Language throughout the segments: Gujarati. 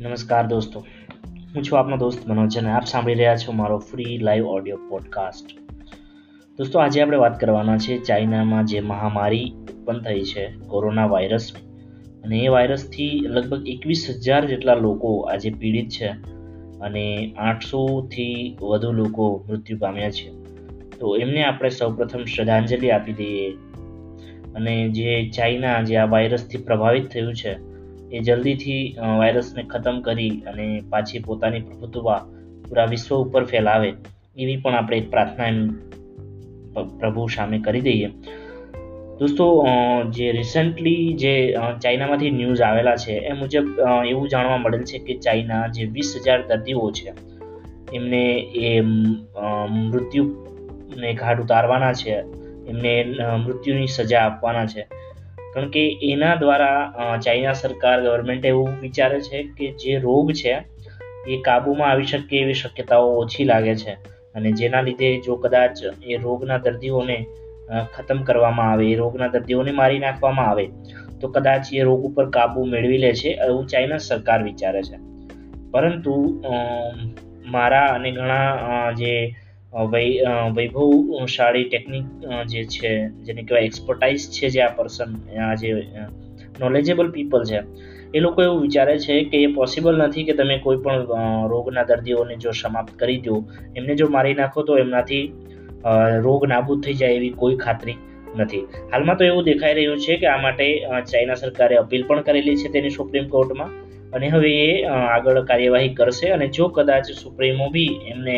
નમસ્કાર દોસ્તો. હું છું આપનો દોસ્ત મનોજ અને આપ સાંભળી રહ્યા છો મારો ફ્રી લાઈવ ઓડિયો પોડકાસ્ટ દોસ્તો, આજે આપણે વાત કરવાના છે ચાઇનામાં જે મહામારી ઉત્પન્ન થઈ છે, કોરોના વાયરસ અને એ વાયરસથી લગભગ એકવીસ હજાર જેટલા લોકો આજે પીડિત છે અને આઠસોથી વધુ લોકો મૃત્યુ પામ્યા છે. તો એમને આપણે સૌપ્રથમ શ્રદ્ધાંજલિ આપી દઈએ. અને જે ચાઇના જે આ વાયરસથી પ્રભાવિત થયું છે એ જલ્દીથી વાયરસને ખતમ કરી અને પાછી પોતાની પ્રભુત્વ પૂરા વિશ્વ ઉપર ફેલાવે, એવી પણ આપણે એક પ્રાર્થના પ્રભુ સામે કરી દઈએ. દોસ્તો જે રિસન્ટલી જે ચાઇનામાંથી ન્યૂઝ આવેલા છે, એ મુજબ એવું જાણવા મળેલ છે કે ચાઇના જે વીસ હજાર દર્દીઓ છે, એમને એ મૃત્યુને ઘાટ ઉતારવાના છે, એમને મૃત્યુની સજા આપવાના છે. કારણ કે એના દ્વારા ચાઇના સરકાર ગવર્મેન્ટ એવું વિચારે છે કે જે રોગ છે, એ કાબૂમાં આવી શકે એવી શક્યતાઓ ઓછી લાગે છે. અને જેના લીધે જો કદાચ એ રોગના દર્દીઓને ખતમ કરવામાં આવે, એ રોગના દર્દીઓને મારી નાખવામાં આવે, તો કદાચ એ રોગ ઉપર કાબુ મેળવી લે છે એવું ચાઇના સરકાર વિચારે છે. પરંતુ મારા અને ઘણા જે વૈભવશાળી ટેકનિક જે છે, જેને કહેવાય એક્સપર્ટાઇઝ છે જે આ પર્સન આ જે નોલેજેબલ પીપલ છે. એ લોકો એવું વિચારે છે કે એ પોસિબલ નથી કે તમે કોઈ પણ રોગના દર્દીઓને જો સમાપ્ત કરી દો, એમને જો મારી નાખો તો એમનાથી રોગ નાબૂદ થઈ જાય એવી કોઈ ખાતરી નથી. હાલમાં તો એવું દેખાઈ રહ્યું છે કે આ માટે ચાઇના સરકારે અપીલ પણ કરેલી છે તેની સુપ્રીમ કોર્ટમાં અને હવે એ આગળ કાર્યવાહી કરશે અને જો કદાચ સુપ્રીમો બી એમને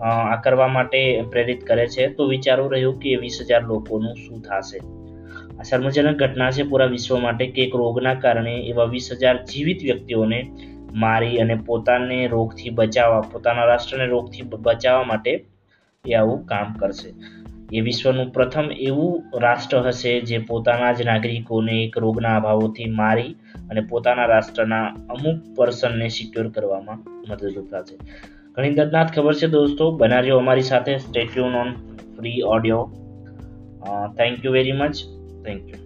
આ કરવા માટે પ્રેરિત કરે છે, તો વિચારો રહ્યું કે વીસ હજાર લોકોનું શું થશે? આ શર્મજનક ઘટના છે પૂરા વિશ્વ માટે કે એક રોગના કારણે એવા વીસ હજાર જીવિત વ્યક્તિઓને મારી અને પોતાને રોગથી બચાવવા, પોતાના રાષ્ટ્રને રોગથી બચાવવા માટે એ આવું કામ કરશે. એ વિશ્વનું પ્રથમ એવું રાષ્ટ્ર હશે જે પોતાના જ નાગરિકોને એક રોગના અભાવોથી મારી અને પોતાના રાષ્ટ્રના અમુક પર્સનને સિક્યોર કરવામાં મદદરૂપ થશે ઘણી દર્દનાથ ખબર છે દોસ્તો. બનાવજો અમારી સાથે. Statue on free audio thank you very much thank you